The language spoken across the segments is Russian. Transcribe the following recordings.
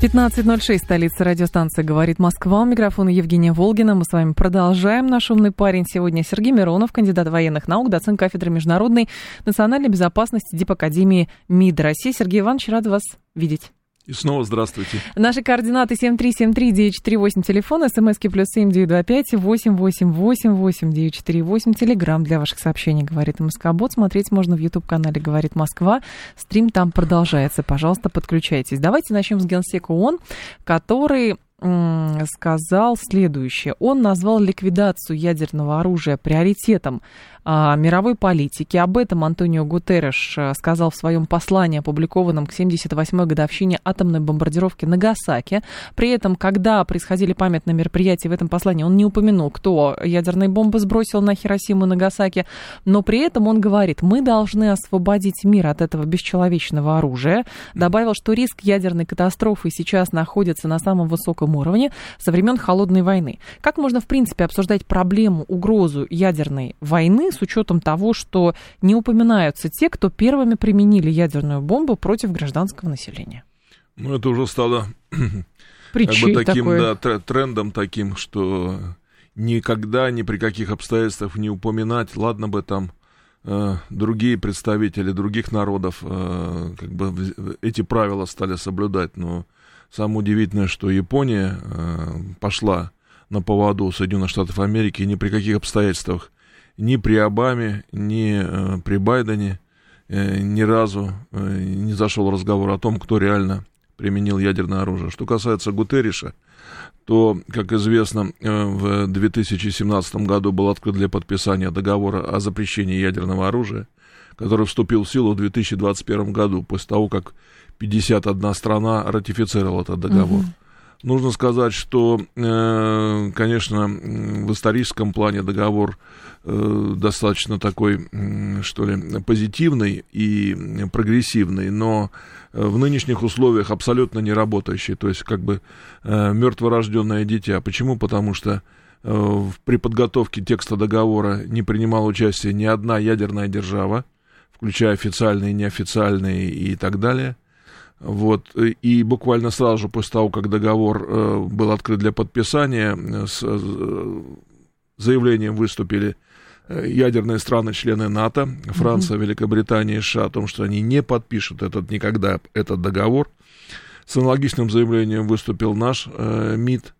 15.06, столица радиостанции «Говорит Москва». У микрофона Евгения Волгина. Мы с вами продолжаем. Наш умный парень сегодня Сергей Миронов, кандидат военных наук, доцент кафедры международной национальной безопасности Дипакадемии МИД России. Сергей Иванович, рад вас видеть. И снова здравствуйте. Наши координаты 7373948, телефон, смски плюс 7925 888 948, телеграмм для ваших сообщений, говорит Москобот. Смотреть можно в YouTube-канале «Говорит Москва». Стрим там продолжается. Пожалуйста, подключайтесь. Давайте начнем с генсека ООН, который сказал следующее. Он назвал ликвидацию ядерного оружия приоритетом мировой политики. Об этом Антонио Гутерреш э, сказал в своем послании, опубликованном к 78-й годовщине атомной бомбардировки Нагасаки. При этом, когда происходили памятные мероприятия в этом послании, он не упомянул, кто ядерные бомбы сбросил на Хиросиму и Нагасаки, но при этом он говорит, мы должны освободить мир от этого бесчеловечного оружия. Добавил, что риск ядерной катастрофы сейчас находится на самом высоком уровне со времен Холодной войны. Как можно, в принципе, обсуждать проблему, угрозу ядерной войны с учетом того, что не упоминаются те, кто первыми применили ядерную бомбу против гражданского населения. Ну, это уже стало Причи, как бы таким такое... да, трендом таким, что никогда, ни при каких обстоятельствах не упоминать, ладно бы там э, другие представители других народов э, как бы эти правила стали соблюдать, но самое удивительное, что Япония э, пошла на поводу Соединенных Штатов Америки и ни при каких обстоятельствах ни при Обаме, ни э, при Байдене э, ни разу э, не зашел разговор о том, кто реально применил ядерное оружие. Что касается Гутерриша, то, как известно, в 2017 году был открыт для подписания договора о запрещении ядерного оружия, который вступил в силу в 2021 году, после того, как 51 страна ратифицировала этот договор. Угу. Нужно сказать, что, конечно, в историческом плане договор э, достаточно такой, что ли, позитивный и прогрессивный, но в нынешних условиях абсолютно не работающий, то есть как бы э, мертворожденное дитя. Почему? Потому что при подготовке текста договора не принимала участие ни одна ядерная держава, включая официальные, неофициальные и так далее – вот, и буквально сразу же после того, как договор э, был открыт для подписания, с э, заявлением выступили э, ядерные страны-члены НАТО, Франция, mm-hmm. Великобритания и США, о том, что они не подпишут этот никогда этот договор. С аналогичным заявлением выступил наш э, МИД,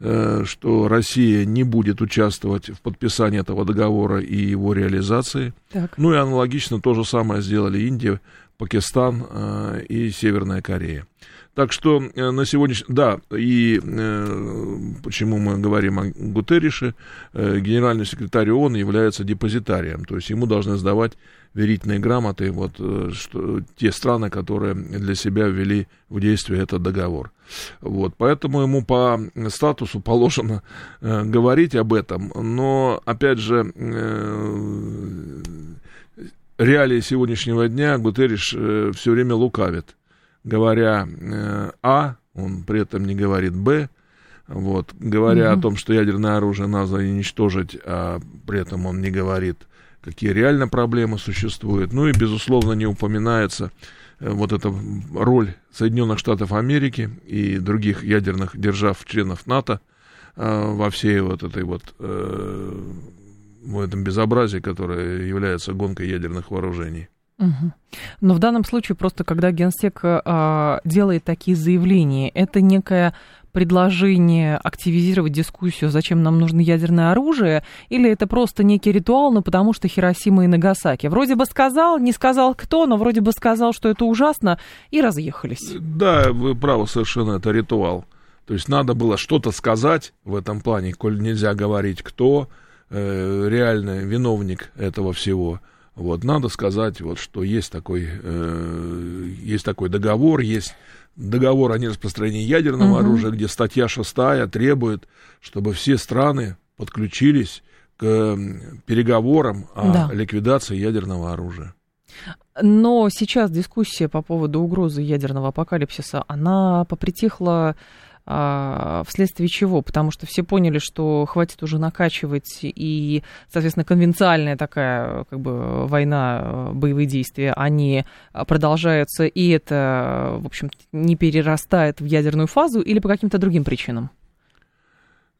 э, что Россия не будет участвовать в подписании этого договора и его реализации. Так. Ну и аналогично то же самое сделали Индия, Пакистан э, и Северная Корея. Так что э, на сегодняшний... Да, и э, почему мы говорим о Гутеррише, э, генеральный секретарь ООН является депозитарием, то есть ему должны сдавать верительные грамоты вот, э, что, те страны, которые для себя ввели в действие этот договор. Вот, поэтому ему по статусу положено э, говорить об этом, но, опять же, э, реалии сегодняшнего дня Гутерриш э, все время лукавит, говоря э, А, он при этом не говорит Б, вот, говоря mm-hmm. о том, что ядерное оружие надо уничтожить, а при этом он не говорит, какие реально проблемы существуют. Ну и, безусловно, не упоминается э, вот эта роль Соединенных Штатов Америки и других ядерных держав, членов НАТО э, во всей вот этой вот э, в этом безобразии, которое является гонкой ядерных вооружений. Угу. Но в данном случае просто, когда Генсек а, делает такие заявления, это некое предложение активизировать дискуссию, зачем нам нужно ядерное оружие, или это просто некий ритуал, ну потому что Хиросима и Нагасаки. Вроде бы сказал, не сказал кто, но вроде бы сказал, что это ужасно, и разъехались. Да, вы правы совершенно, это ритуал. То есть надо было что-то сказать в этом плане, коль нельзя говорить кто, э, реально виновник этого всего. Вот, надо сказать, вот, что есть такой, э, есть такой договор, есть договор о нераспространении ядерного угу. оружия, где статья шестая требует, чтобы все страны подключились к переговорам о да. ликвидации ядерного оружия. Но сейчас дискуссия по поводу угрозы ядерного апокалипсиса, она попритихла вследствие чего? Потому что все поняли, что хватит уже накачивать, и, соответственно, конвенциальная такая как бы война, боевые действия, они продолжаются, и это, в общем, не перерастает в ядерную фазу или по каким-то другим причинам?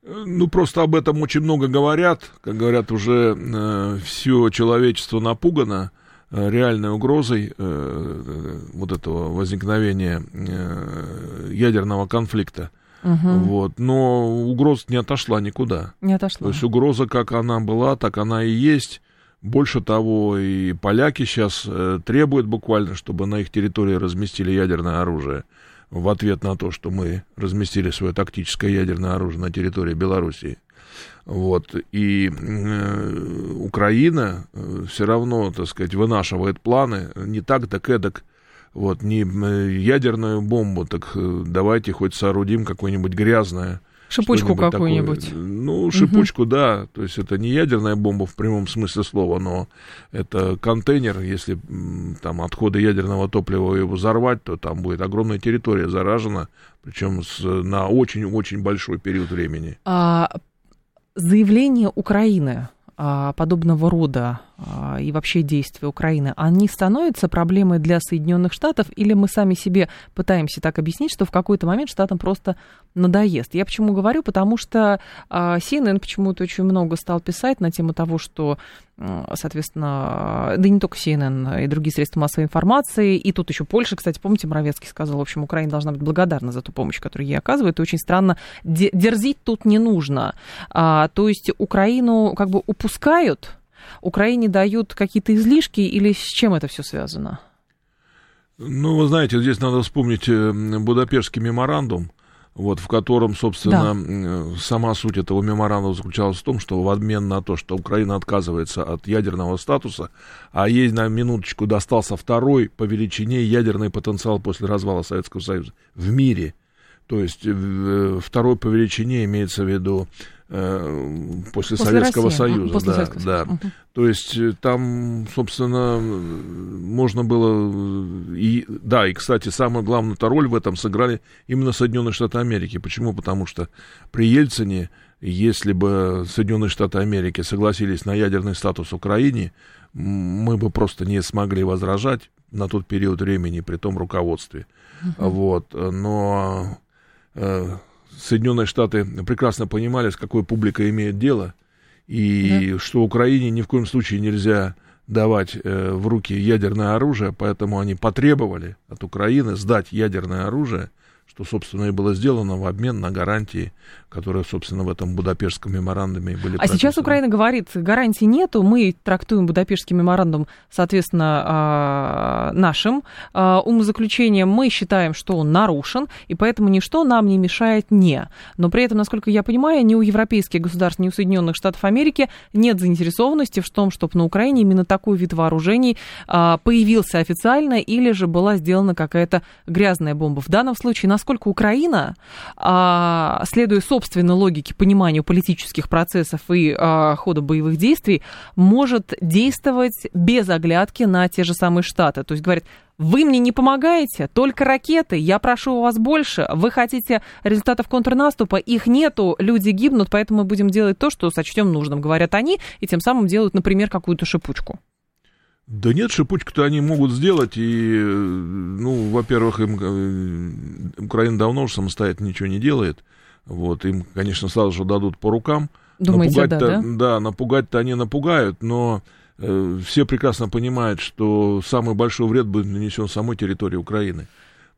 Ну, просто об этом очень много говорят. Как говорят, уже э, все человечество напугано э, реальной угрозой э, э, вот этого возникновения э, ядерного конфликта. Угу. Вот. Но угроза не отошла никуда. Не отошла. То есть угроза, как она была, так она и есть. Больше того, и поляки сейчас э, требуют буквально, чтобы на их территории разместили ядерное оружие в ответ на то, что мы разместили свое тактическое ядерное оружие на территории Белоруссии. Вот. И э, Украина э, все равно, так сказать, вынашивает планы не так, так эдак. Вот, не э, ядерную бомбу, так э, давайте хоть соорудим какое-нибудь грязное Шипучку какую-нибудь. Ну, шипучку, угу. да. То есть это не ядерная бомба в прямом смысле слова, но это контейнер. Если там отходы ядерного топлива его взорвать, то там будет огромная территория заражена, причем с, на очень-очень большой период времени. А, заявление Украины а, подобного рода и вообще действия Украины, они становятся проблемой для Соединенных Штатов, или мы сами себе пытаемся так объяснить, что в какой-то момент Штатам просто надоест? Я почему говорю? Потому что а, CNN почему-то очень много стал писать на тему того, что, соответственно, да не только CNN, и другие средства массовой информации, и тут еще Польша, кстати, помните, Моровецкий сказал, в общем, Украина должна быть благодарна за ту помощь, которую ей оказывают, и очень странно, дерзить тут не нужно. То есть Украину как бы упускают, Украине дают какие-то излишки или с чем это все связано? Ну, вы знаете, здесь надо вспомнить э, Будапештский меморандум, вот, в котором, собственно, да. сама суть этого меморандума заключалась в том, что в обмен на то, что Украина отказывается от ядерного статуса, а ей на минуточку достался второй по величине ядерный потенциал после развала Советского Союза в мире. То есть э, второй по величине имеется в виду Э, после, после Советского России. Союза. После да, Советского да. Угу. То есть э, там, собственно, можно было... И, да, и, кстати, самую главную роль в этом сыграли именно Соединенные Штаты Америки. Почему? Потому что при Ельцине, если бы Соединенные Штаты Америки согласились на ядерный статус Украине, мы бы просто не смогли возражать на тот период времени при том руководстве. Угу. Вот. Но э, Соединенные Штаты прекрасно понимали, с какой публикой имеет дело, и да. что Украине ни в коем случае нельзя давать э, в руки ядерное оружие, поэтому они потребовали от Украины сдать ядерное оружие – что, собственно, и было сделано в обмен на гарантии, которые, собственно, в этом Будапештском меморандуме были. А прописаны. сейчас Украина говорит, гарантий нету, мы трактуем Будапештский меморандум, соответственно, а, нашим а, умозаключением, мы считаем, что он нарушен, и поэтому ничто нам не мешает не. Но при этом, насколько я понимаю, ни у европейских государств, ни у Соединенных Штатов Америки нет заинтересованности в том, чтобы на Украине именно такой вид вооружений а, появился официально или же была сделана какая-то грязная бомба. В данном случае насколько Украина, а, следуя собственной логике пониманию политических процессов и а, хода боевых действий, может действовать без оглядки на те же самые Штаты. То есть говорит, вы мне не помогаете, только ракеты, я прошу у вас больше, вы хотите результатов контрнаступа, их нету, люди гибнут, поэтому мы будем делать то, что сочтем нужным, говорят они, и тем самым делают, например, какую-то шипучку. Да нет, шипучку-то они могут сделать, и, ну, во-первых, им э, Украина давно уже самостоятельно ничего не делает, вот, им, конечно, сразу же дадут по рукам. Думаете, напугать-то, да, да? Да, напугать-то они напугают, но э, все прекрасно понимают, что самый большой вред будет нанесен самой территории Украины.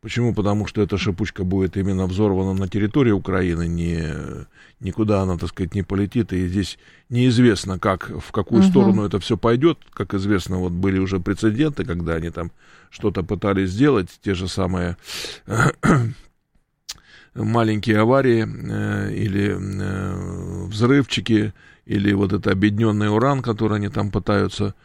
Почему? Потому что эта шипучка будет именно взорвана на территории Украины, не, никуда она, так сказать, не полетит. И здесь неизвестно, как, в какую угу. сторону это все пойдет. Как известно, вот были уже прецеденты, когда они там что-то пытались сделать, те же самые маленькие аварии э, или э, взрывчики, или вот это объединенный уран, который они там пытаются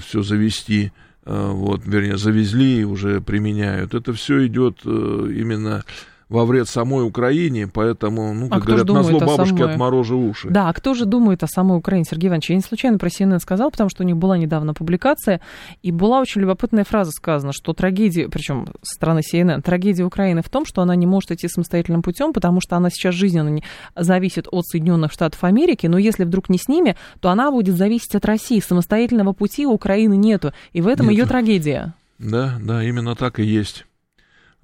все завести. Э, вот, вернее, завезли и уже применяют. Это все идет э, именно во вред самой Украине, поэтому, ну, как а говорят, на зло бабушке самой... отморожи уши. Да, а кто же думает о самой Украине, Сергей Иванович? Я не случайно про CNN сказал, потому что у них была недавно публикация, и была очень любопытная фраза сказана, что трагедия, причем со стороны CNN, трагедия Украины в том, что она не может идти самостоятельным путем, потому что она сейчас жизненно не зависит от Соединенных Штатов Америки, но если вдруг не с ними, то она будет зависеть от России. Самостоятельного пути у Украины нету, и в этом нету. ее трагедия. Да, да, именно так и есть.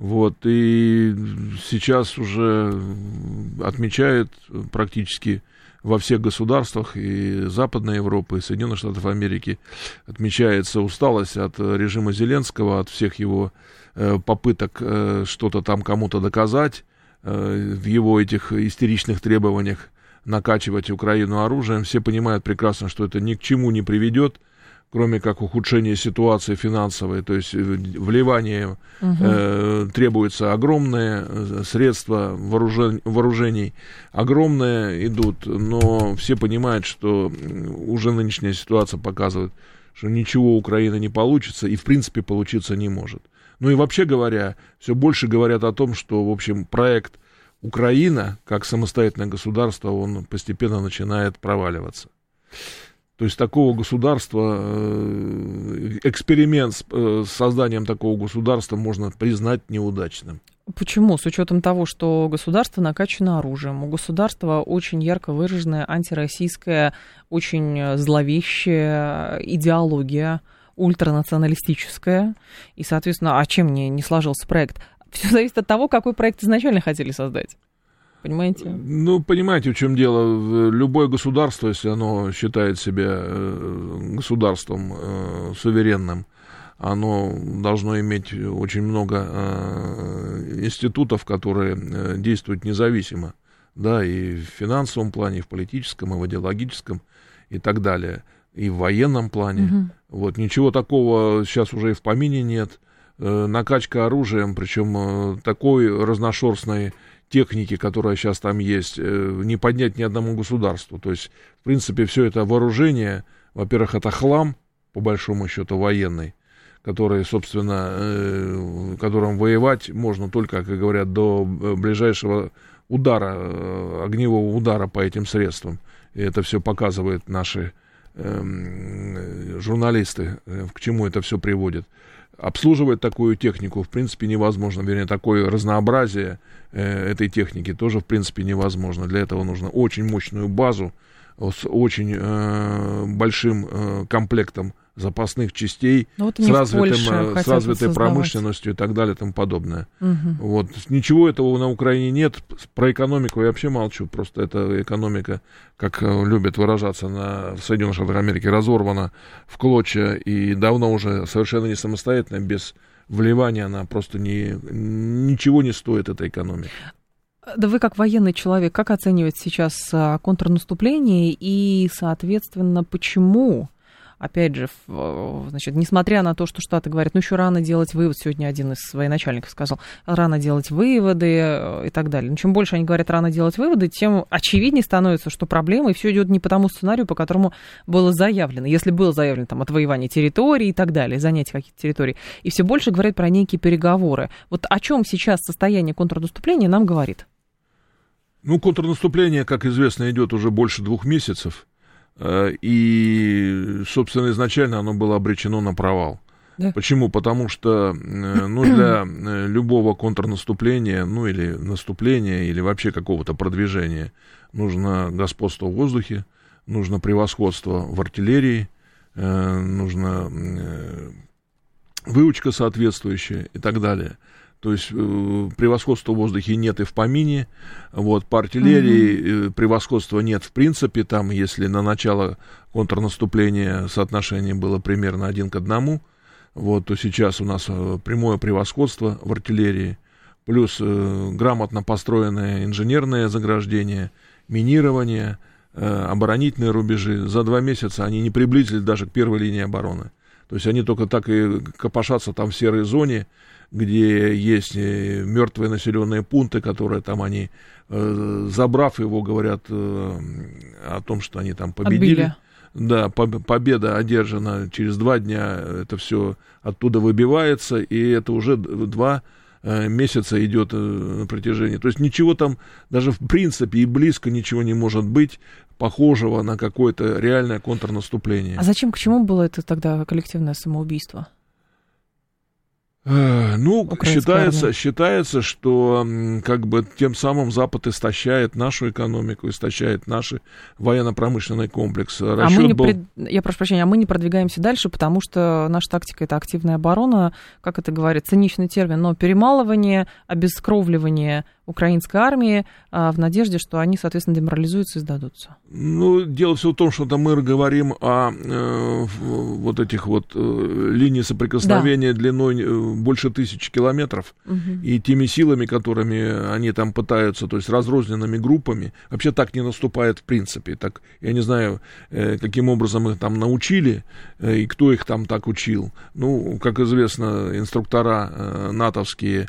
Вот, и сейчас уже отмечают практически во всех государствах и Западной Европы, и Соединенных Штатов Америки отмечается усталость от режима Зеленского, от всех его э, попыток э, что-то там кому-то доказать, э, в его этих истеричных требованиях накачивать Украину оружием. Все понимают прекрасно, что это ни к чему не приведет, кроме как ухудшения ситуации финансовой, то есть э, вливание угу. э, требуется огромные э, средства вооружен, вооружений, огромные идут, но все понимают, что уже нынешняя ситуация показывает, что ничего Украина не получится и в принципе получиться не может. Ну и вообще говоря, все больше говорят о том, что, в общем, проект Украина, как самостоятельное государство, он постепенно начинает проваливаться. То есть такого государства, э, эксперимент э, с созданием такого государства можно признать неудачным. Почему? С учетом того, что государство накачано оружием, у государства очень ярко выраженная антироссийская, очень зловещая идеология, ультранационалистическая. И, соответственно, а чем не, не сложился проект? Все зависит от того, какой проект изначально хотели создать. Понимаете? Ну, понимаете, в чем дело. Любое государство, если оно считает себя э, государством э, суверенным, оно должно иметь очень много э, институтов, которые действуют независимо, да, и в финансовом плане, и в политическом, и в идеологическом, и так далее, и в военном плане. Угу. Вот ничего такого сейчас уже и в помине нет. Накачка оружием, причем такой разношерстной техники, которая сейчас там есть, э, не поднять ни одному государству. То есть, в принципе, все это вооружение, во-первых, это хлам, по большому счету, военный, который, собственно, э, которым воевать можно только, как говорят, до э, ближайшего удара, огневого удара по этим средствам. И это все показывает наши эм, журналисты, к чему это все приводит обслуживать такую технику, в принципе, невозможно. Вернее, такое разнообразие э, этой техники тоже, в принципе, невозможно. Для этого нужно очень мощную базу с очень э, большим э, комплектом запасных частей ну, вот с, развитым, с развитой промышленностью и так далее и тому подобное. Угу. Вот. Ничего этого на Украине нет. Про экономику я вообще молчу. Просто эта экономика, как э, любят выражаться на Соединенных Штатах Америки, разорвана в клочья и давно уже совершенно не самостоятельно, без вливания она просто не, ничего не стоит, эта экономика. Да вы как военный человек, как оцениваете сейчас а, контрнаступление и, соответственно, почему опять же, значит, несмотря на то, что Штаты говорят, ну, еще рано делать вывод, сегодня один из военачальников сказал, рано делать выводы э, и так далее. Но чем больше они говорят рано делать выводы, тем очевиднее становится, что проблема, и все идет не по тому сценарию, по которому было заявлено. Если было заявлено там отвоевание территории и так далее, занятие каких-то территорий, и все больше говорят про некие переговоры. Вот о чем сейчас состояние контрнаступления нам говорит? Ну, контрнаступление, как известно, идет уже больше двух месяцев. Э, и, собственно, изначально оно было обречено на провал. Да. Почему? Потому что э, ну, для э, любого контрнаступления, ну или наступления, или вообще какого-то продвижения нужно господство в воздухе, нужно превосходство в артиллерии, нужно выучка соответствующая и так далее. То есть э, превосходства в воздухе нет и в помине. Вот, по артиллерии угу. превосходства нет в принципе. Там, если на начало контрнаступления соотношение было примерно один к одному, вот, то сейчас у нас э, прямое превосходство в артиллерии. Плюс э, грамотно построенное инженерное заграждение, минирование, э, оборонительные рубежи. За два месяца они не приблизились даже к первой линии обороны. То есть они только так и копошатся там в серой зоне, где есть э, мертвые населенные пункты, которые там они, э, забрав его, говорят э, о том, что они там победили. Отбили. Да, победа одержана через два дня, это все оттуда выбивается, и это уже два месяца идет на протяжении. То есть ничего там, даже в принципе и близко ничего не может быть похожего на какое-то реальное контрнаступление. А зачем, к чему было это тогда коллективное самоубийство? Ну, считается, считается, что как бы тем самым Запад истощает нашу экономику, истощает наши военно-промышленный комплекс. Расчет а мы не был... пред... Я прошу прощения, а мы не продвигаемся дальше, потому что наша тактика это активная оборона, как это говорится, циничный термин, но перемалывание, обескровливание украинской армии а, в надежде, что они, соответственно, деморализуются и сдадутся? Ну, дело все в том, что мы говорим о э, вот этих вот э, линиях соприкосновения да. длиной э, больше тысячи километров, угу. и теми силами, которыми они там пытаются, то есть разрозненными группами, вообще так не наступает в принципе. Так, я не знаю, э, каким образом их там научили, э, и кто их там так учил. Ну, как известно, инструктора э, натовские,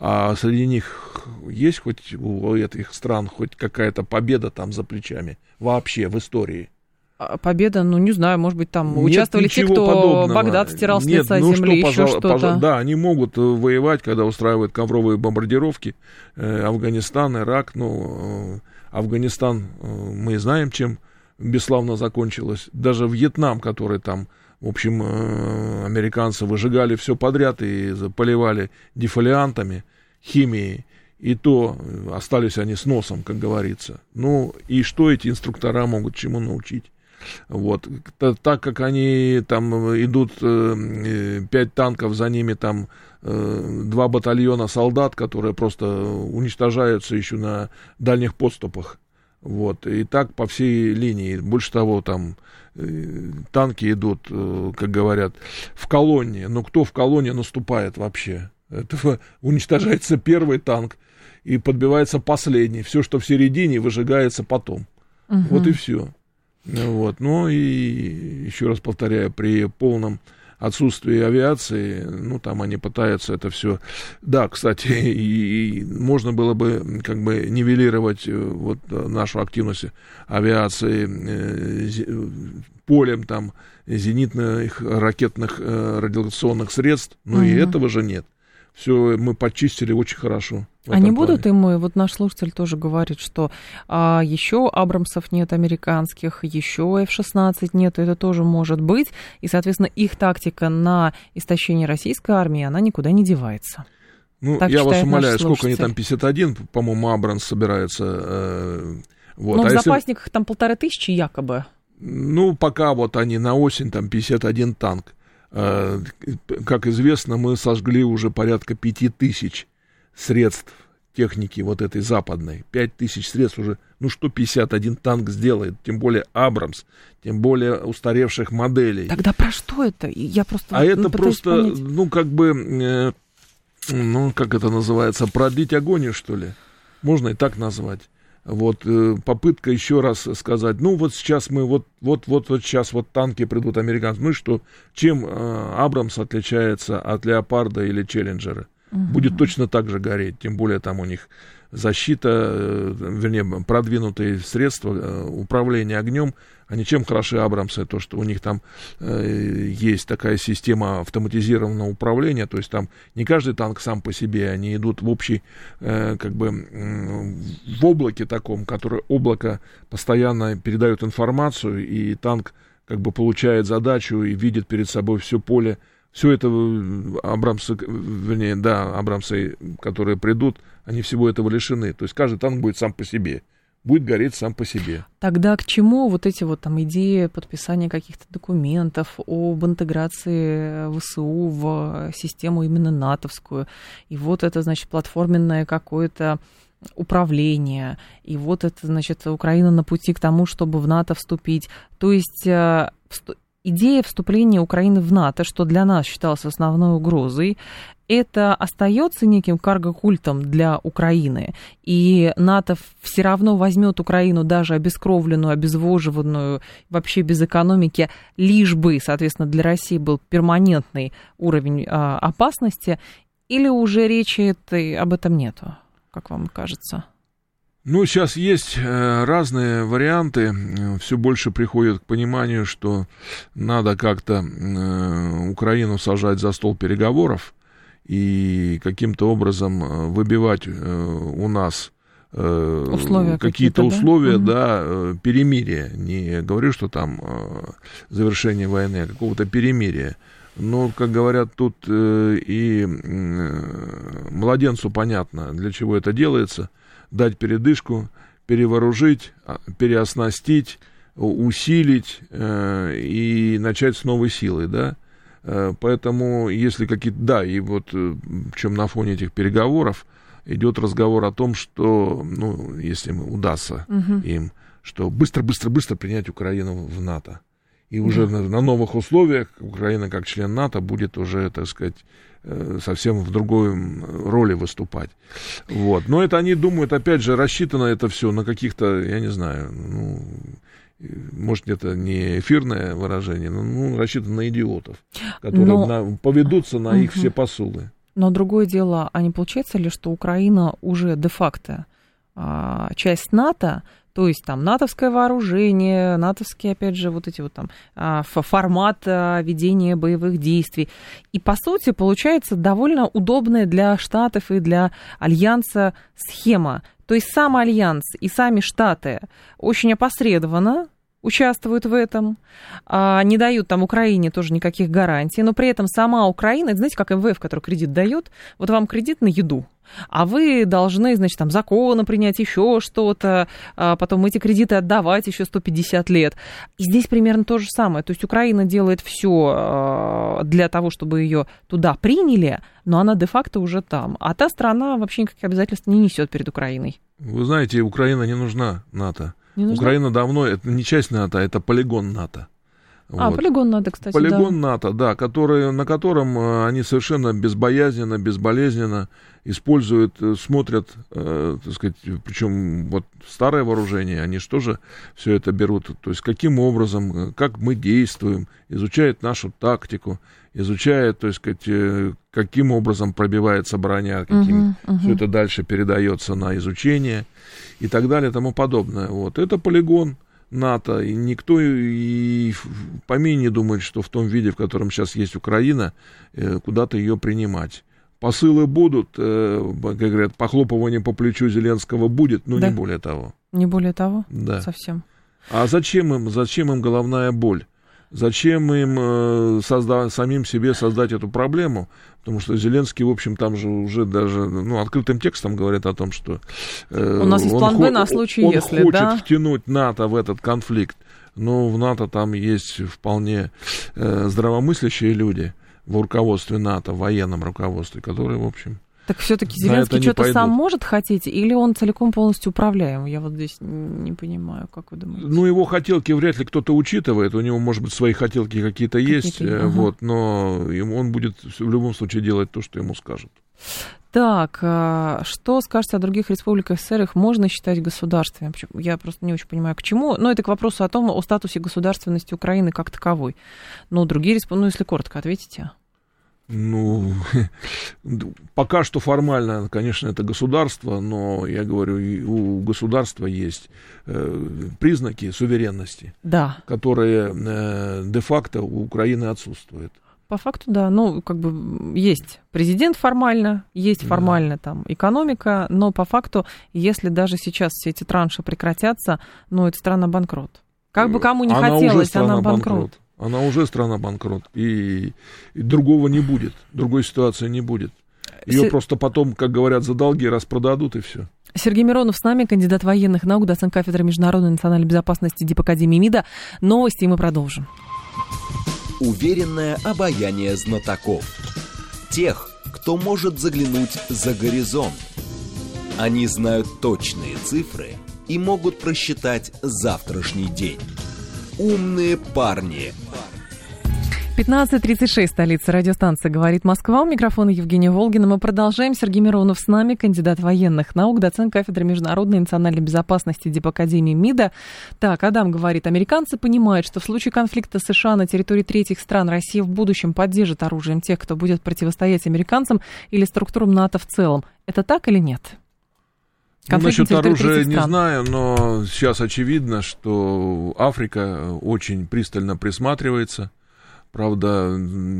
а среди них есть хоть у этих стран хоть какая-то победа там за плечами вообще в истории? А, победа, ну не знаю, может быть, там Нет участвовали те, кто подобного. Багдад стирал с Нет, лица ну, земли, что, еще что-то. Да, они могут э, воевать, когда устраивают ковровые бомбардировки. Э, Афганистан, Ирак, ну, э, Афганистан, э, мы знаем, чем бесславно закончилось. Даже Вьетнам, который там, в общем, э, американцы выжигали все подряд и поливали дефолиантами, химией и то остались они с носом, как говорится. Ну, и что эти инструктора могут чему научить? Вот. Так как они там идут, э, пять танков, за ними там э, два батальона солдат, которые просто уничтожаются еще на дальних подступах. Вот. И так по всей линии. Больше того, там э, танки идут, как говорят, в колонне. Но кто в колонне наступает вообще? Это уничтожается первый танк, и подбивается последний. Все, что в середине, выжигается потом. Угу. Вот и все. Вот. Ну и еще раз повторяю, при полном отсутствии авиации, ну, там они пытаются это все... Да, кстати, и, и можно было бы как бы нивелировать э, вот нашу активность авиации э, полем там зенитных ракетных э, радиационных средств, но угу. и этого же нет все мы почистили очень хорошо. Не будут им, вот наш слушатель тоже говорит, что а, еще Абрамсов нет американских, еще F-16 нет, это тоже может быть, и, соответственно, их тактика на истощение российской армии, она никуда не девается. Ну, так я вас умоляю, сколько они там, 51, по-моему, Абрамс собирается. Э, вот. Ну, а в если... запасниках там полторы тысячи якобы. Ну, пока вот они на осень, там 51 танк. Э, как известно, мы сожгли уже порядка пяти тысяч средств техники вот этой западной. Пять тысяч средств уже, ну что 51 танк сделает, тем более Абрамс, тем более устаревших моделей. Тогда про что это? Я просто А это просто, понять. ну как бы, э, ну как это называется, продлить агонию что ли? Можно и так назвать. Вот э, попытка еще раз сказать, ну вот сейчас мы вот вот вот вот сейчас вот танки придут американцы, ну и что, чем э, Абрамс отличается от Леопарда или Челленджера? Угу. Будет точно так же гореть, тем более там у них защита, э, вернее, продвинутые средства э, управления огнем, они чем хороши Абрамсы, то, что у них там э, есть такая система автоматизированного управления, то есть там не каждый танк сам по себе, они идут в общий, э, как бы, э, в облаке таком, которое облако постоянно передает информацию, и танк как бы получает задачу и видит перед собой все поле все это э, Абрамсы, вернее, да, Абрамсы, которые придут, они всего этого лишены. То есть каждый танк будет сам по себе будет гореть сам по себе. Тогда к чему вот эти вот там идеи подписания каких-то документов об интеграции ВСУ в систему именно натовскую? И вот это, значит, платформенное какое-то управление, и вот это, значит, Украина на пути к тому, чтобы в НАТО вступить. То есть э, идея вступления Украины в НАТО, что для нас считалось основной угрозой, это остается неким карго-культом для Украины, и НАТО все равно возьмет Украину даже обескровленную, обезвоживанную, вообще без экономики, лишь бы, соответственно, для России был перманентный уровень а, опасности, или уже речи этой, об этом нету, как вам кажется? Ну, сейчас есть э, разные варианты. Все больше приходит к пониманию, что надо как-то э, Украину сажать за стол переговоров и каким-то образом выбивать у нас условия какие-то, условия, да, да перемирия. Не говорю, что там завершение войны, а какого-то перемирия. Но, как говорят, тут и младенцу понятно, для чего это делается. Дать передышку, перевооружить, а, переоснастить, усилить э, и начать с новой силой, да. Э, поэтому, если какие-то... Да, и вот э, чем на фоне этих переговоров идет разговор о том, что, ну, если удастся угу. им, что быстро-быстро-быстро принять Украину в НАТО. И уже на, на новых условиях Украина как член НАТО будет уже, так сказать, Э, совсем в другой роли выступать. Вот. Но это они думают, опять же, рассчитано это все на каких-то, я не знаю, ну, может, это не эфирное выражение, но ну, рассчитано на идиотов, которые но... на, поведутся на их все посулы. Но другое дело, а не получается ли, что Украина уже де-факто а, часть НАТО, то есть там натовское вооружение, натовские, опять же, вот эти вот там а, формат а, ведения боевых действий. И, по сути, получается довольно удобная для Штатов и для Альянса схема. То есть сам Альянс и сами Штаты очень опосредованно участвуют в этом, не дают там Украине тоже никаких гарантий, но при этом сама Украина, знаете, как МВФ, который кредит дает, вот вам кредит на еду, а вы должны, значит, там законы принять, еще что-то, а потом эти кредиты отдавать еще 150 лет. И здесь примерно то же самое. То есть Украина делает все а, для того, чтобы ее туда приняли, но она де-факто уже там. А та страна вообще никаких обязательств не несет перед Украиной. Вы знаете, Украина не нужна НАТО. Не нужна? Украина давно, это не часть НАТО, это полигон НАТО. А, вот. полигон НАТО, кстати, Полигон да. НАТО, да, который, на котором э, они совершенно безбоязненно, безболезненно используют, э, смотрят, э, так сказать, причем вот старое вооружение, они же все это берут, то есть каким образом, э, как мы действуем, изучают нашу тактику, изучают, то есть, сказать, каким образом пробивается броня, каким uh-huh, uh-huh. все это дальше передается на изучение и так далее и тому подобное. Вот. Это полигон, НАТО, и никто и помине не думает, что в том виде, в котором сейчас есть Украина, э, куда-то ее принимать. Посылы будут, э, как говорят, похлопывание по плечу Зеленского будет, но да. не более того. Не более того? Да. Совсем. А зачем им, зачем им головная боль? Зачем им э, созда- самим себе создать эту проблему? Потому что Зеленский, в общем, там же уже даже ну, открытым текстом говорит о том, что... Э, У нас есть план Б на случай, он если, хочет да? втянуть НАТО в этот конфликт. Но в НАТО там есть вполне э, здравомыслящие люди в руководстве НАТО, в военном руководстве, которые, в общем, так все-таки Зеленский что-то сам может хотеть, или он целиком полностью управляем? Я вот здесь не понимаю, как вы думаете. Ну, его хотелки вряд ли кто-то учитывает. У него, может быть, свои хотелки какие-то есть, какие ага. вот, но он будет в любом случае делать то, что ему скажут. Так, а, что скажете о других республиках СССР? Их можно считать государствами? Я просто не очень понимаю, к чему. Но это к вопросу о том, о статусе государственности Украины как таковой. Но другие республики, ну, если коротко ответите. Ну, пока что формально, конечно, это государство, но я говорю, у государства есть э, признаки суверенности, да. которые э, де-факто у Украины отсутствуют. По факту, да. Ну, как бы есть президент формально, есть формально да. там экономика, но по факту, если даже сейчас все эти транши прекратятся, ну, это страна банкрот. Как бы кому не она хотелось, она банкрот. банкрот. Она уже страна-банкрот, и, и другого не будет, другой ситуации не будет. Ее С... просто потом, как говорят, за долги распродадут, и все. Сергей Миронов с нами, кандидат военных наук, доцент кафедры международной национальной безопасности Дипакадемии МИДа. Новости, и мы продолжим. Уверенное обаяние знатоков. Тех, кто может заглянуть за горизонт. Они знают точные цифры и могут просчитать завтрашний день. «Умные парни». 15.36, столица радиостанции «Говорит Москва». У микрофона Евгения Волгина. Мы продолжаем. Сергей Миронов с нами, кандидат военных наук, доцент кафедры международной и национальной безопасности Дипакадемии МИДа. Так, Адам говорит, американцы понимают, что в случае конфликта США на территории третьих стран Россия в будущем поддержит оружием тех, кто будет противостоять американцам или структурам НАТО в целом. Это так или нет? Ну, насчет оружия не знаю, но сейчас очевидно, что Африка очень пристально присматривается Правда,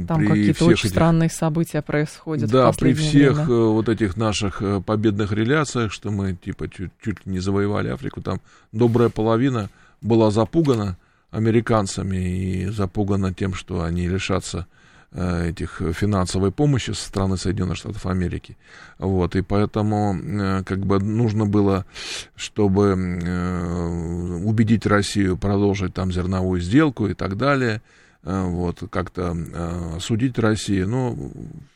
там при какие-то очень этих... странные события происходят. Да, при всех время. Э, вот этих наших э, победных реляциях, что мы типа чуть, чуть не завоевали Африку, там добрая половина была запугана американцами и запугана тем, что они лишатся Э, этих финансовой помощи со стороны Соединенных Штатов Америки. Вот, и поэтому э, как бы нужно было, чтобы э, убедить Россию продолжить там зерновую сделку и так далее, вот, как-то судить Россию, но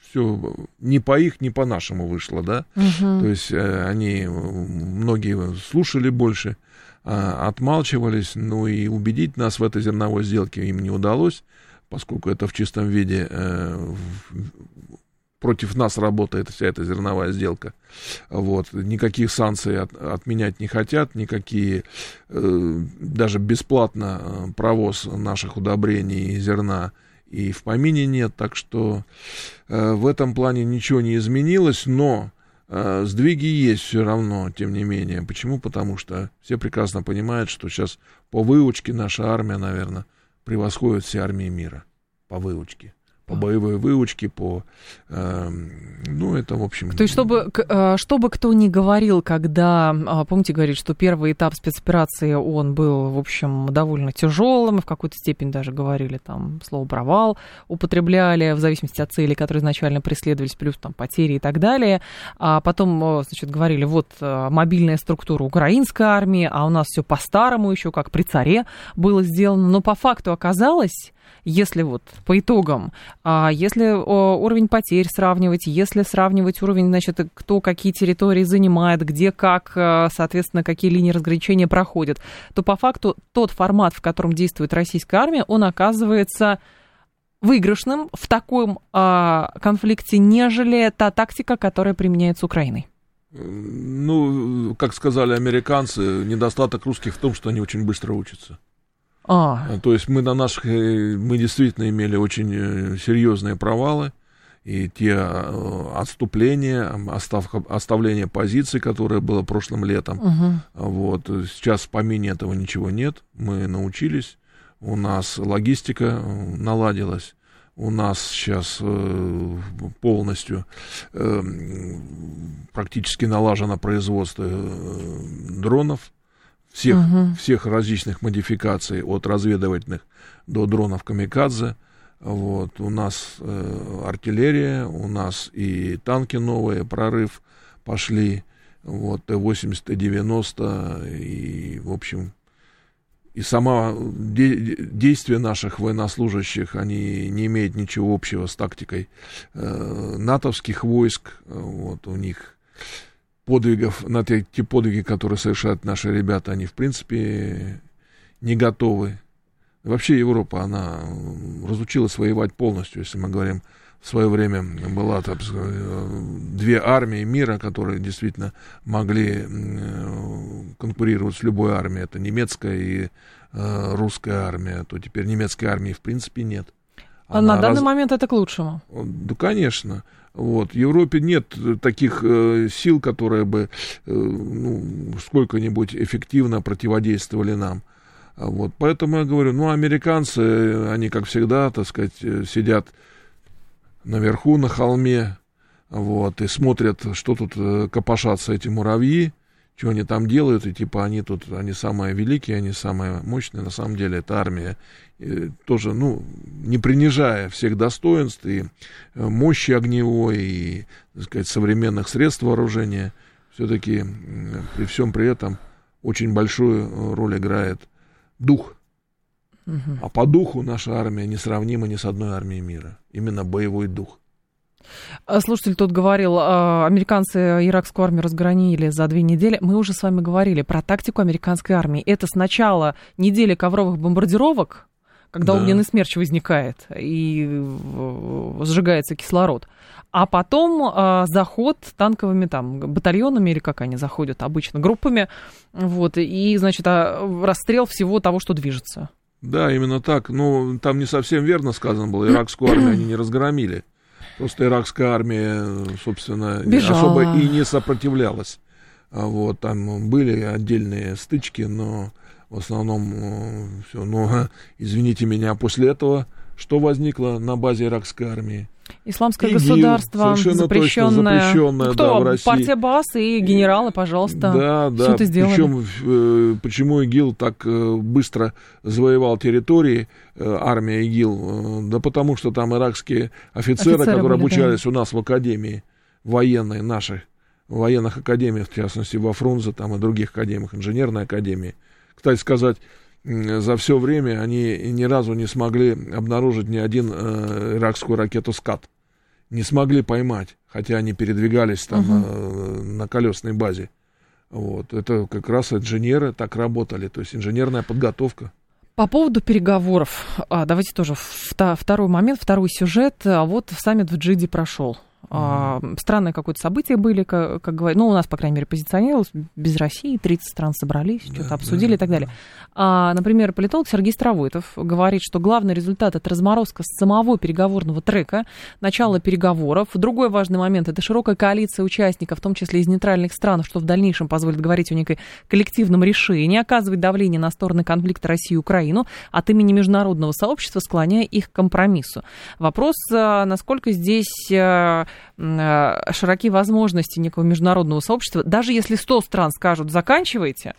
все не по их, не по нашему вышло, да, угу. то есть они, многие слушали больше, отмалчивались, ну и убедить нас в этой зерновой сделке им не удалось, поскольку это в чистом виде э, против нас работает вся эта зерновая сделка. Вот. Никаких санкций от, отменять не хотят, никакие, э, даже бесплатно э, провоз наших удобрений и зерна и в помине нет, так что э, в этом плане ничего не изменилось, но э, сдвиги есть все равно, тем не менее. Почему? Потому что все прекрасно понимают, что сейчас по выучке наша армия, наверное, превосходят все армии мира по выучке по боевой выучке, по, э, ну, это, в общем... То есть, чтобы, э, чтобы кто ни говорил, когда, а, помните, говорит, что первый этап спецоперации, он был, в общем, довольно тяжелым, в какой-то степени даже говорили, там, слово «провал» употребляли, в зависимости от целей, которые изначально преследовались, плюс там потери и так далее. А потом, значит, говорили, вот э, мобильная структура украинской армии, а у нас все по-старому еще, как при царе было сделано. Но по факту оказалось, если вот по итогам, а если уровень потерь сравнивать, если сравнивать уровень, значит, кто какие территории занимает, где как, э, соответственно, какие линии разграничения проходят, то по факту тот формат, в котором действует российская армия, он оказывается выигрышным в таком а, конфликте, нежели та тактика, которая применяется Украиной. Ну, как сказали американцы, недостаток русских в том, что они очень быстро учатся. А. Э, то есть мы на наших, э, мы действительно имели очень э, серьезные провалы, и те отступления, остав, оставление позиций, которое было прошлым летом, угу. вот, сейчас в помине этого ничего нет, мы научились, у нас логистика наладилась, у нас сейчас полностью практически налажено производство дронов, всех, угу. всех различных модификаций, от разведывательных до дронов камикадзе. Вот, у нас э, артиллерия, у нас и танки новые, прорыв пошли, вот, Т-80, Т-90, и, в общем, и сама де- действия наших военнослужащих, они не имеют ничего общего с тактикой э, натовских войск, вот, у них подвигов, на те, те подвиги, которые совершают наши ребята, они, в принципе, не готовы. Вообще Европа, она разучилась воевать полностью, если мы говорим, в свое время была так, две армии мира, которые действительно могли конкурировать с любой армией. Это немецкая и э, русская армия. То теперь немецкой армии в принципе нет. А на данный раз... момент это к лучшему. Да, конечно. Вот. В Европе нет таких э, сил, которые бы э, ну, сколько-нибудь эффективно противодействовали нам. А вот. Поэтому я говорю, ну, американцы, они, как всегда, так сказать, э, сидят наверху на холме, вот, и смотрят, что тут э, копошатся эти муравьи, что они там делают, и типа они тут, они самые великие, они самые мощные, на самом деле это армия, и тоже, ну, не принижая всех достоинств и э, мощи огневой, и, так сказать, современных средств вооружения, все-таки при всем при этом очень большую э, роль играет дух. Угу. А по духу наша армия несравнима ни с одной армией мира. Именно боевой дух. А, слушатель тут говорил, а, американцы иракскую армию разгромили за две недели. Мы уже с вами говорили про тактику американской армии. Это сначала неделя ковровых бомбардировок, когда да. огненный смерч возникает и сжигается кислород. А потом э, заход танковыми там батальонами или как они заходят обычно группами, вот и значит расстрел всего того, что движется. Да, именно так. Ну там не совсем верно сказано было. Иракскую армию они не разгромили. Просто иракская армия, собственно, Бежала. особо и не сопротивлялась. А вот, там были отдельные стычки, но в основном э, все. Но, извините меня, после этого что возникло на базе иракской армии? Исламское ИГИЛ, государство, запрещенное. запрещенное Кто? Да, в России. Партия БАС и генералы, пожалуйста. Да, да. Все это сделали. Причем, э, почему ИГИЛ так э, быстро завоевал территории, э, армия ИГИЛ? Да потому что там иракские офицеры, офицеры которые были, обучались да. у нас в академии военной нашей, в военных академиях, в частности, во Фрунзе там и других академиях, инженерной академии. Кстати сказать, за все время они ни разу не смогли обнаружить ни один э, иракскую ракету «Скат». Не смогли поймать, хотя они передвигались там угу. э, на колесной базе. Вот. Это как раз инженеры так работали, то есть инженерная подготовка. По поводу переговоров, а, давайте тоже второй момент, второй сюжет. А вот саммит в Джиде прошел. Mm-hmm. Странные какое-то события были, как, как говорят, ну, у нас, по крайней мере, позиционировалось, без России 30 стран собрались, да, что-то обсудили да, и так далее. А, например, политолог Сергей Стравойтов говорит, что главный результат – это разморозка самого переговорного трека, начало переговоров. Другой важный момент – это широкая коалиция участников, в том числе из нейтральных стран, что в дальнейшем позволит говорить о некой коллективном решении, оказывать давление на стороны конфликта России и Украину от имени международного сообщества, склоняя их к компромиссу. Вопрос, а, насколько здесь Э, широкие возможности некого международного сообщества, даже если 100 стран скажут «заканчивайте»,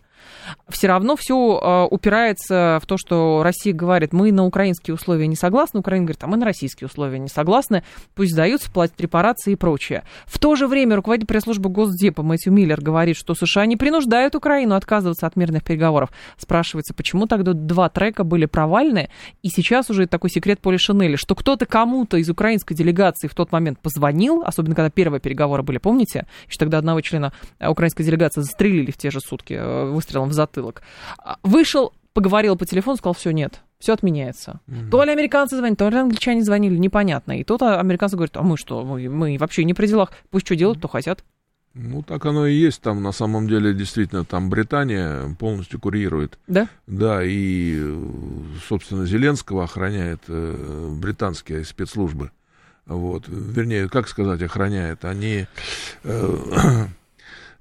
все равно все а, упирается в то, что Россия говорит, мы на украинские условия не согласны, Украина говорит, а мы на российские условия не согласны, пусть сдаются, платят репарации и прочее. В то же время руководитель пресс-службы Госдепа Мэтью Миллер говорит, что США не принуждают Украину отказываться от мирных переговоров. Спрашивается, почему тогда два трека были провальны, и сейчас уже такой секрет Поли Шинели, что кто-то кому-то из украинской делегации в тот момент позвонил, особенно когда первые переговоры были, помните, что тогда одного члена украинской делегации застрелили в те же сутки, э, выстрелом в затылок. А, вышел, поговорил по телефону, сказал, все, нет, все отменяется. Mm-hmm. То ли американцы звонили, то ли англичане звонили, непонятно. И тут американцы говорят, а мы что, мы, мы вообще не при делах, пусть что делают, то хотят. Ну, так оно и есть. Там, на самом деле, действительно, там Британия полностью курирует. Да? Да, и, собственно, Зеленского охраняет э, британские спецслужбы. Вот. Вернее, как сказать, охраняет. Они... Э,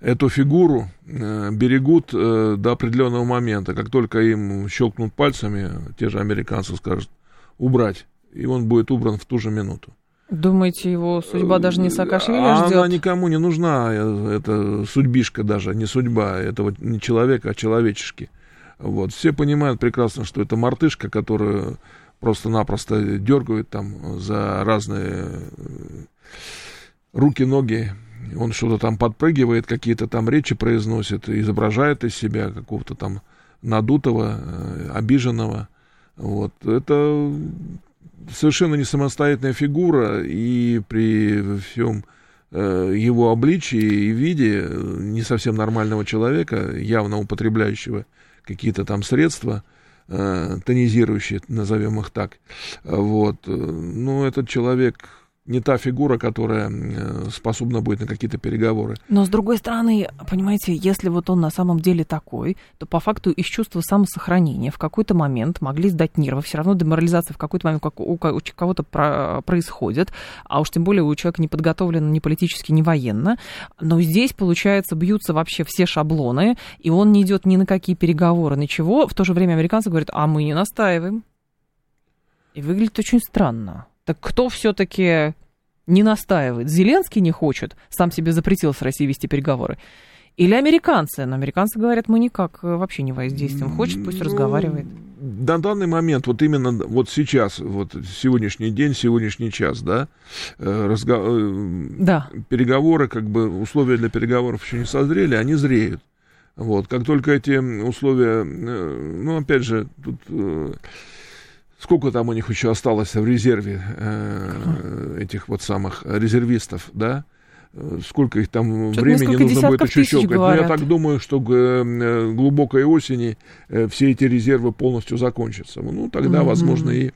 эту фигуру э, берегут э, до определенного момента. Как только им щелкнут пальцами, те же американцы скажут убрать, и он будет убран в ту же минуту. Думаете, его судьба даже не Саакашвили а ждет? Она никому не нужна, э, это судьбишка даже, не судьба этого не человека, а человечешки. Вот. Все понимают прекрасно, что это мартышка, которую просто-напросто дергают там за разные руки, ноги он что-то там подпрыгивает, какие-то там речи произносит, изображает из себя какого-то там надутого, э, обиженного. Вот. Это совершенно не самостоятельная фигура, и при всем э, его обличии и виде э, не совсем нормального человека, явно употребляющего какие-то там средства, тонизирующие, назовем их так. Вот. Ну, этот человек не та фигура, которая э, способна будет на какие-то переговоры. Но с другой стороны, понимаете, если вот он на самом деле такой, то по факту из чувства самосохранения в какой-то момент могли сдать нервы, все равно деморализация в какой-то момент у кого-то про происходит, а уж тем более у человека не подготовлен ни политически, ни военно. Но здесь, получается, бьются вообще все шаблоны, и он не идет ни на какие переговоры, ничего. В то же время американцы говорят, а мы не настаиваем. И выглядит очень странно. Так кто все-таки не настаивает? Зеленский не хочет, сам себе запретил с Россией вести переговоры. Или американцы? Но американцы говорят, мы никак э, вообще не воздействуем. Хочет, пусть ну, разговаривает. На данный момент, вот именно вот сейчас, вот сегодняшний день, сегодняшний час, да, э, разго... Э, да. переговоры, как бы условия для переговоров еще не созрели, они зреют. Вот, как только эти условия, ну, опять же, тут сколько там у них еще осталось в резерве э, этих вот самых резервистов, да? Сколько их там Что-то времени нужно будет еще щелкать. Но я так думаю, что к э, глубокой осени э, все эти резервы полностью закончатся. Ну, тогда, mm-hmm. возможно, и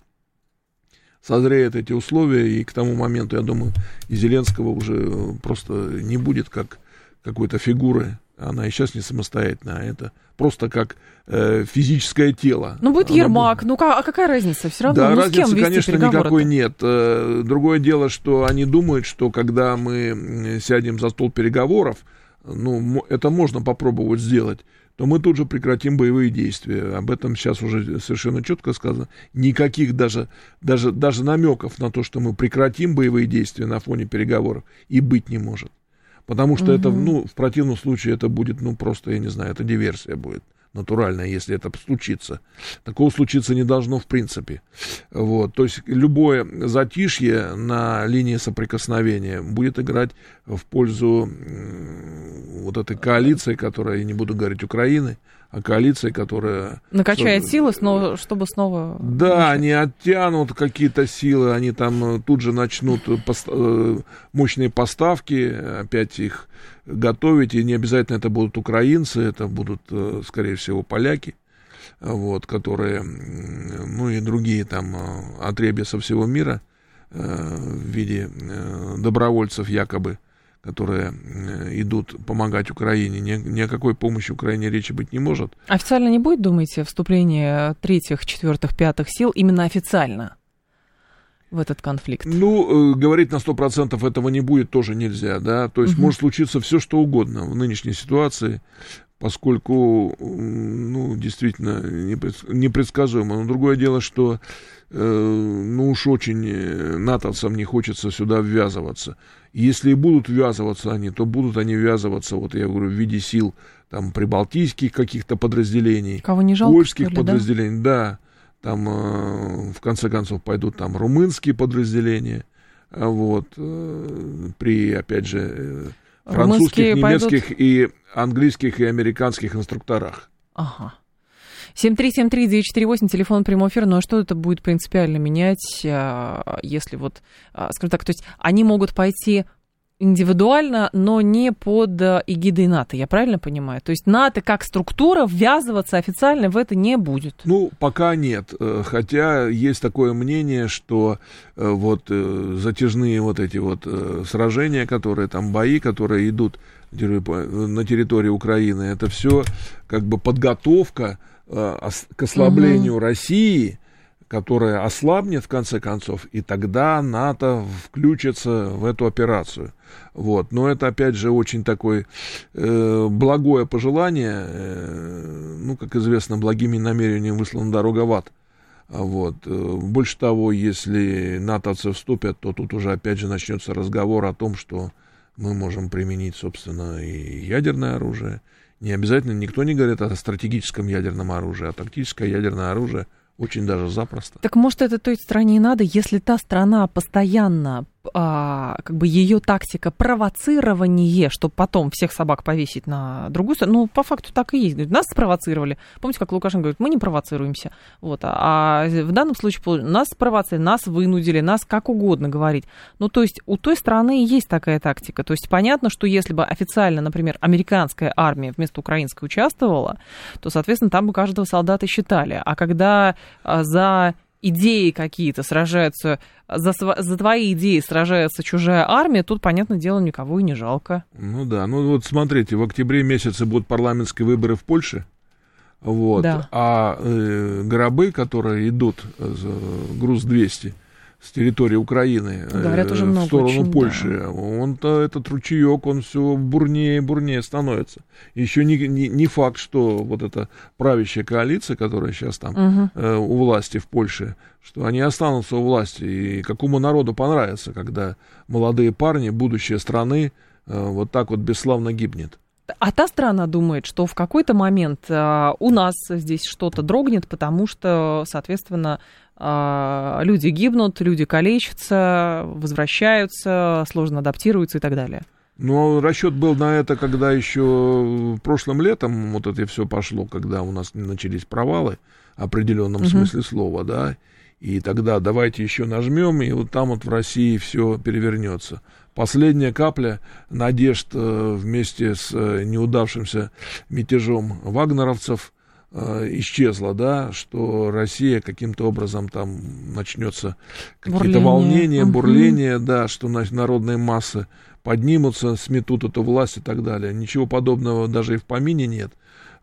созреют эти условия, и к тому моменту, я думаю, и Зеленского уже просто не будет как какой-то фигуры она и сейчас не самостоятельная, а это просто как э, физическое тело. Ну, будет Ермак, будет... ну а какая разница? Все равно, да, ну, разницы, с кем конечно, никакой нет. Э, другое дело, что они думают, что когда мы сядем за стол переговоров, ну, это можно попробовать сделать, то мы тут же прекратим боевые действия. Об этом сейчас уже совершенно четко сказано. Никаких даже, даже, даже намеков на то, что мы прекратим боевые действия на фоне переговоров, и быть не может. Потому что угу. это, ну, в противном случае это будет, ну, просто, я не знаю, это диверсия будет натуральная, если это случится. Такого случиться не должно в принципе. Вот. То есть любое затишье на линии соприкосновения будет играть в пользу вот этой коалиции, которая, я не буду говорить Украины, коалиция, которая... Накачает что, силы, снова, чтобы снова... Да, они оттянут какие-то силы, они там э, тут же начнут пост... Э, мощные поставки, опять их готовить, и не обязательно это будут украинцы, это будут, э, скорее всего, поляки, вот, которые, ну и другие там отребья со всего мира в виде добровольцев якобы, которые идут помогать Украине. Ни, ни о какой помощи Украине речи быть не может. Официально не будет, думаете, вступление третьих, четвертых, пятых сил именно официально? в этот конфликт? Ну, э, говорить на сто процентов этого не будет тоже нельзя, да, то есть угу. может случиться все что угодно в нынешней ситуации, поскольку, ну, действительно непредсказуемо. Но другое дело, что, э, ну уж очень э, натовцам не хочется сюда ввязываться. Если и будут ввязываться они, то будут они ввязываться, вот я говорю, в виде сил там прибалтийских каких-то подразделений, Кого не жалко, польских ли, подразделений, да? да, там э, в конце концов пойдут там румынские подразделения, вот, э, при, опять же, французских, немецких пойдут... и английских и американских инструкторах. Ага. 7373948, телефон прямой эфир, но что это будет принципиально менять, а, если вот, а, скажем так, то есть они могут пойти индивидуально, но не под э, эгидой НАТО, я правильно понимаю? То есть НАТО как структура ввязываться официально в это не будет? Ну, пока нет. Э, хотя есть такое мнение, что э, вот затяжные вот эти вот сражения, которые там, бои, которые идут на территории Украины, это все как бы подготовка к ослаблению угу. России, которая ослабнет в конце концов, и тогда НАТО включится в эту операцию. Вот. Но это, опять же, очень такое э, благое пожелание. Э, ну, как известно, благими намерениями выслана дорога в ад. Вот. Э, больше того, если натовцы вступят, то тут уже опять же начнется разговор о том, что мы можем применить, собственно, и ядерное оружие. Не обязательно, никто не говорит о стратегическом ядерном оружии, а тактическое ядерное оружие – очень даже запросто. Так может это той стране и надо, если та страна постоянно а, как бы ее тактика провоцирование, чтобы потом всех собак повесить на другую сторону. Ну, по факту так и есть. Нас спровоцировали. Помните, как Лукашенко говорит, мы не провоцируемся. Вот. А, а в данном случае нас спровоцировали, нас вынудили, нас как угодно говорить. Ну, то есть у той страны есть такая тактика. То есть понятно, что если бы официально, например, американская армия вместо украинской участвовала, то, соответственно, там бы каждого солдата считали. А когда а, за идеи какие-то сражаются, за, за твои идеи сражается чужая армия, тут, понятное дело, никого и не жалко. Ну да, ну вот смотрите, в октябре месяце будут парламентские выборы в Польше, вот, да. а э, гробы, которые идут, э, груз 200, с территории Украины Говорят, уже много в сторону очень, Польши, да. он-то этот ручеек, он все бурнее и бурнее становится. Еще не, не, не факт, что вот эта правящая коалиция, которая сейчас там угу. э, у власти в Польше, что они останутся у власти. И какому народу понравится, когда молодые парни, будущее страны, э, вот так вот бесславно гибнет. А та страна думает, что в какой-то момент э, у нас здесь что-то дрогнет, потому что, соответственно, э, люди гибнут, люди калечатся, возвращаются, сложно адаптируются и так далее. Ну, расчет был на это, когда еще прошлым летом вот это все пошло, когда у нас начались провалы в определенном угу. смысле слова, да, и тогда давайте еще нажмем, и вот там вот в России все перевернется последняя капля надежд э, вместе с э, неудавшимся мятежом вагнеровцев э, исчезла, да, что Россия каким-то образом там начнется какие-то волнения, угу. бурления, да, что народные массы поднимутся, сметут эту власть и так далее. Ничего подобного даже и в помине нет.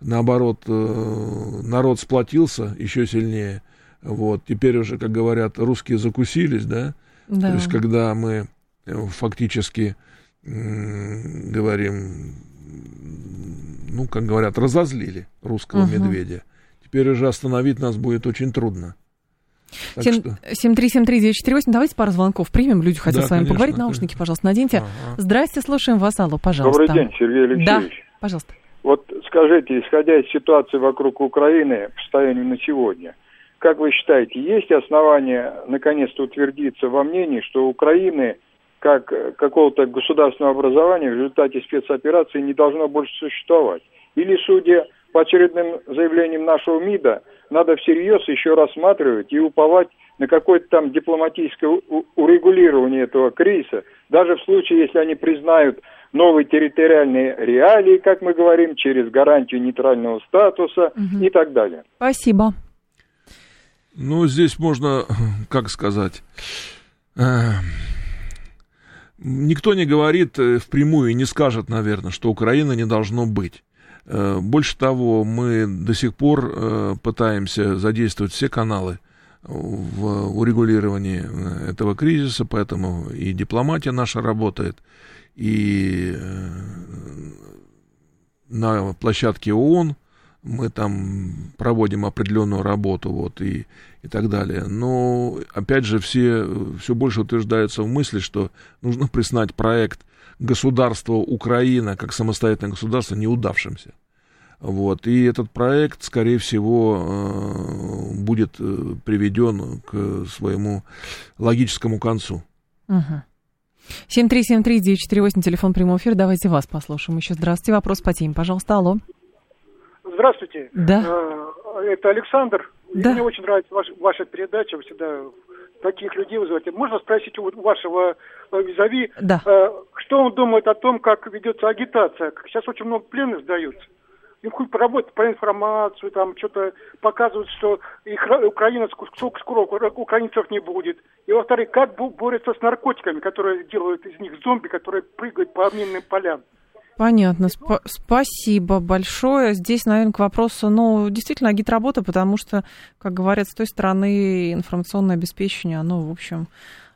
Наоборот, народ сплотился еще сильнее. Вот, теперь уже, как говорят, русские закусились, да? да. То есть, когда мы фактически говорим, ну, как говорят, разозлили русского угу. медведя. Теперь уже остановить нас будет очень трудно. 7373948. Давайте пару звонков примем. Люди хотят да, с вами конечно, поговорить. Наушники, конечно. пожалуйста, наденьте. Ага. Здрасте, слушаем вас. Алло, пожалуйста. Добрый день, Сергей Алексеевич. Да, пожалуйста. Вот скажите, исходя из ситуации вокруг Украины по состоянию на сегодня, как вы считаете, есть основания наконец-то утвердиться во мнении, что Украины как какого-то государственного образования в результате спецоперации не должно больше существовать? Или, судя по очередным заявлениям нашего МИДа, надо всерьез еще рассматривать и уповать на какое-то там дипломатическое урегулирование этого кризиса, даже в случае, если они признают новые территориальные реалии, как мы говорим, через гарантию нейтрального статуса угу. и так далее. Спасибо. Ну, здесь можно, как сказать, э, никто не говорит э, впрямую не скажет, наверное, что Украины не должно быть. Э, больше того, мы до сих пор пытаемся задействовать все каналы в урегулировании этого кризиса, поэтому и дипломатия наша работает, и на площадке ООН мы там проводим определенную работу, вот, и, и так далее. Но, опять же, все, все больше утверждаются в мысли, что нужно признать проект государства Украина как самостоятельное государство неудавшимся. Вот, и этот проект, скорее всего, э, будет э, приведен к своему логическому концу. Угу. 7373948, телефон прямого эфира. Давайте вас послушаем еще. Здравствуйте. Вопрос по теме, пожалуйста. Алло. Здравствуйте. Да. Э, это Александр. Да. Мне очень нравится ваш, ваша передача. Вы всегда таких людей вызываете. Можно спросить у вашего э, визави, да. Э, что он думает о том, как ведется агитация? Сейчас очень много пленных сдаются. Им хоть поработать по информацию, там что-то показывают, что их Украина сколько скоро украинцев не будет. И во-вторых, как борются с наркотиками, которые делают из них зомби, которые прыгают по минным полям. Понятно. Сп- спасибо большое. Здесь, наверное, к вопросу, ну, действительно, агитработа, потому что, как говорят, с той стороны информационное обеспечение, оно, в общем,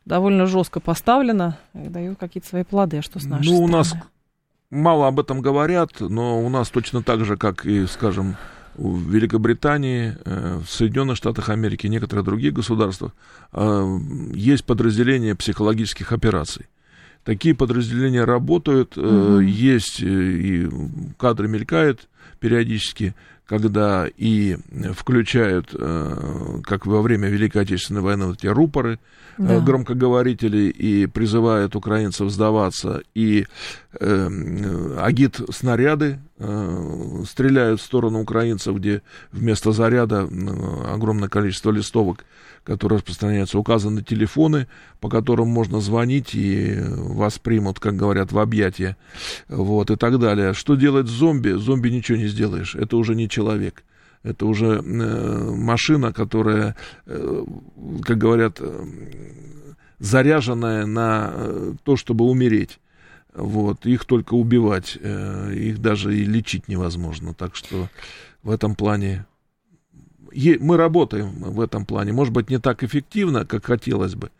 довольно жестко поставлено и дает какие-то свои плоды. А что с нашей Ну, стороны? у нас мало об этом говорят, но у нас точно так же, как и, скажем, в Великобритании, э, в Соединенных Штатах Америки и некоторых других государствах э, есть подразделения психологических операций. Такие подразделения работают, угу. есть и кадры мелькают периодически, когда и включают, как во время Великой Отечественной войны, вот эти рупоры, да. громкоговорители, и призывают украинцев сдаваться, и э, агит снаряды э, стреляют в сторону украинцев, где вместо заряда э, огромное количество листовок которые распространяются, указаны телефоны, по которым можно звонить и вас примут, как говорят, в объятия, вот, и так далее. Что делать зомби? Зомби ничего не сделаешь, это уже не человек. Это уже э, машина, которая, э, как говорят, э, заряженная на э, то, чтобы умереть. Вот, их только убивать, э, их даже и лечить невозможно. Так что в этом плане мы работаем в этом плане, может быть, не так эффективно, как хотелось бы,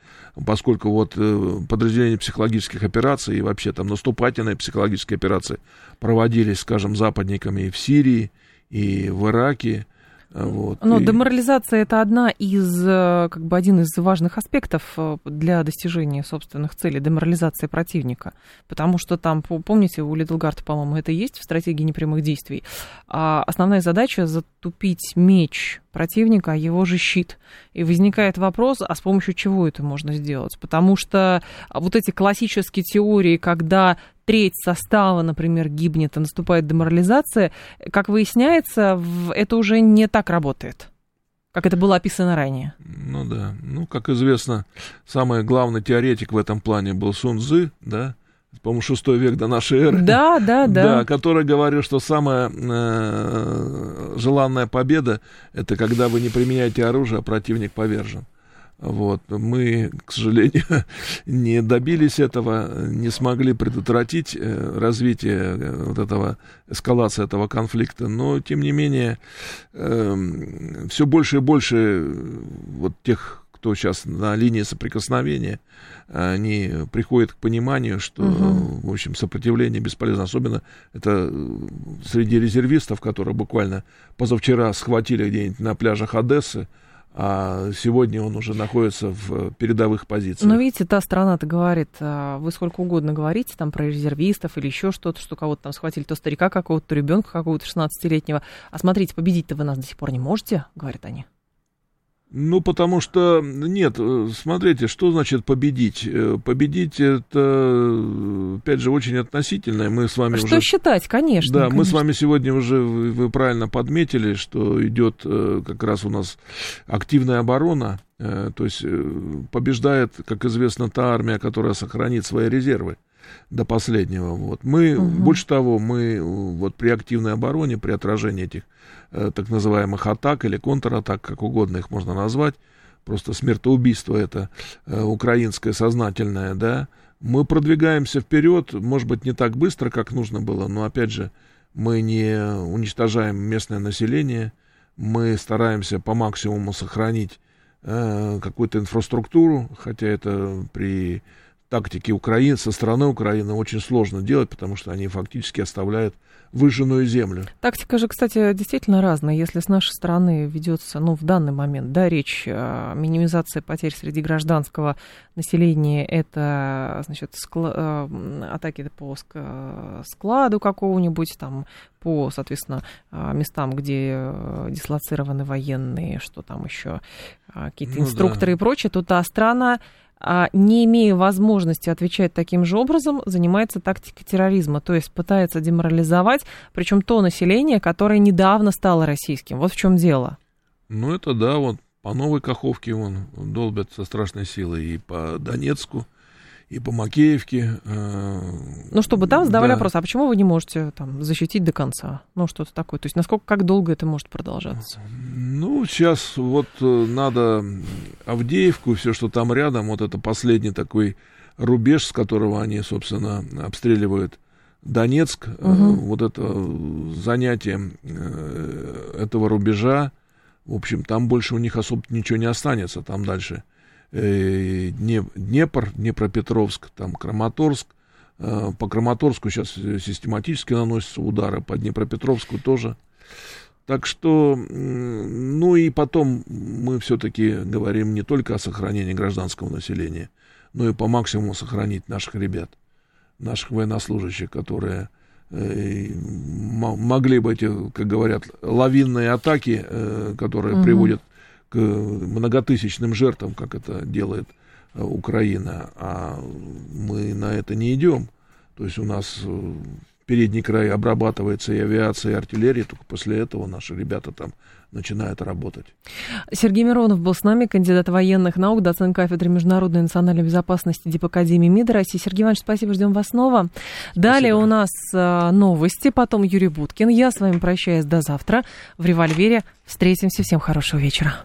поскольку вот э, подразделения психологических операций и вообще там наступательные психологические операции проводились, скажем, западниками и в Сирии, и в Ираке, вот, Но и... деморализация это одна из, э, как бы один из важных аспектов э, для достижения собственных целей, деморализация противника. Потому что там, помните, у Лидлгарта, по-моему, это есть в стратегии непрямых действий. А основная задача затупить меч противника, его же щит. И возникает вопрос, а с помощью чего это можно сделать? Потому что вот эти классические теории, когда треть состава, например, гибнет и наступает деморализация, как выясняется, это уже не так работает как это было описано ранее. Ну да. Ну, как известно, самый главный теоретик в этом плане был Сун Цзы, да, по-моему, шестой век до нашей эры. Да, да, да. Да, который говорил, что самая э, желанная победа – это когда вы не применяете оружие, а противник повержен. Вот. Мы, к сожалению, не добились этого, не смогли предотвратить э, развитие э, вот этого, эскалации этого конфликта, но, тем не менее, э, все больше и больше вот тех кто сейчас на линии соприкосновения, они приходят к пониманию, что, угу. в общем, сопротивление бесполезно. Особенно это среди резервистов, которые буквально позавчера схватили где-нибудь на пляжах Одессы, а сегодня он уже находится в передовых позициях. Но видите, та страна-то говорит, а, вы сколько угодно говорите там про резервистов или еще что-то, что кого-то там схватили, то старика какого-то, то ребенка какого-то 16-летнего. А смотрите, победить-то вы нас до сих пор не можете, говорят они. Ну, потому что, нет, э, смотрите, что значит победить? Э, победить это, опять же, очень относительное. Мы с вами что уже... считать, конечно. Да, конечно. мы с вами сегодня уже, вы правильно подметили, что идет э, как раз у нас активная оборона, то есть побеждает, как известно, та армия, которая сохранит свои резервы до последнего. Вот. Мы, угу. больше того, мы вот при активной обороне, при отражении этих э, так называемых атак или контратак, как угодно их можно назвать, просто смертоубийство это э, украинское сознательное, да, мы продвигаемся вперед, может быть, не так быстро, как нужно было, но, опять же, мы не уничтожаем местное население, мы стараемся по максимуму сохранить э, какую-то инфраструктуру, хотя это при тактики Украины, со стороны Украины очень сложно делать, потому что они фактически оставляют выжженную землю. Тактика же, кстати, действительно разная. Если с нашей стороны ведется, ну, в данный момент, да, речь о минимизации потерь среди гражданского населения, это, значит, скла- э, атаки по складу какого-нибудь, там, по, соответственно, э, местам, где э, дислоцированы военные, что там еще, какие-то ну, инструкторы да. и прочее, то та страна не имея возможности отвечать таким же образом, занимается тактикой терроризма, то есть пытается деморализовать, причем то население, которое недавно стало российским. Вот в чем дело. Ну, это да, вот по Новой Каховке вон долбят со страшной силой и по Донецку, и по Макеевке. Э, ну, чтобы там задавали да. вопрос, а почему вы не можете там защитить до конца? Ну, что-то такое. То есть, насколько, как долго это может продолжаться? Ну, сейчас вот э, надо Авдеевку, все, что там рядом, вот это последний такой рубеж, с которого они, собственно, обстреливают Донецк. Угу. Вот это занятие этого рубежа, в общем, там больше у них особо ничего не останется, там дальше Днепр, Днепропетровск, там Краматорск. Э, по Краматорску сейчас систематически наносятся удары, по Днепропетровску тоже. Так что, ну и потом мы все-таки говорим не только о сохранении гражданского населения, но и по максимуму сохранить наших ребят, наших военнослужащих, которые э, могли бы эти, как говорят, лавинные атаки, э, которые угу. приводят к многотысячным жертвам, как это делает э, Украина, а мы на это не идем. То есть у нас э, передний край обрабатывается и авиацией, и артиллерией, только после этого наши ребята там начинают работать. Сергей Миронов был с нами, кандидат военных наук, доцент кафедры международной и национальной безопасности Дипакадемии МИД России. Сергей Иванович, спасибо, ждем вас снова. Спасибо. Далее у нас э, новости, потом Юрий Буткин. Я с вами прощаюсь до завтра в «Револьвере». Встретимся. Всем хорошего вечера.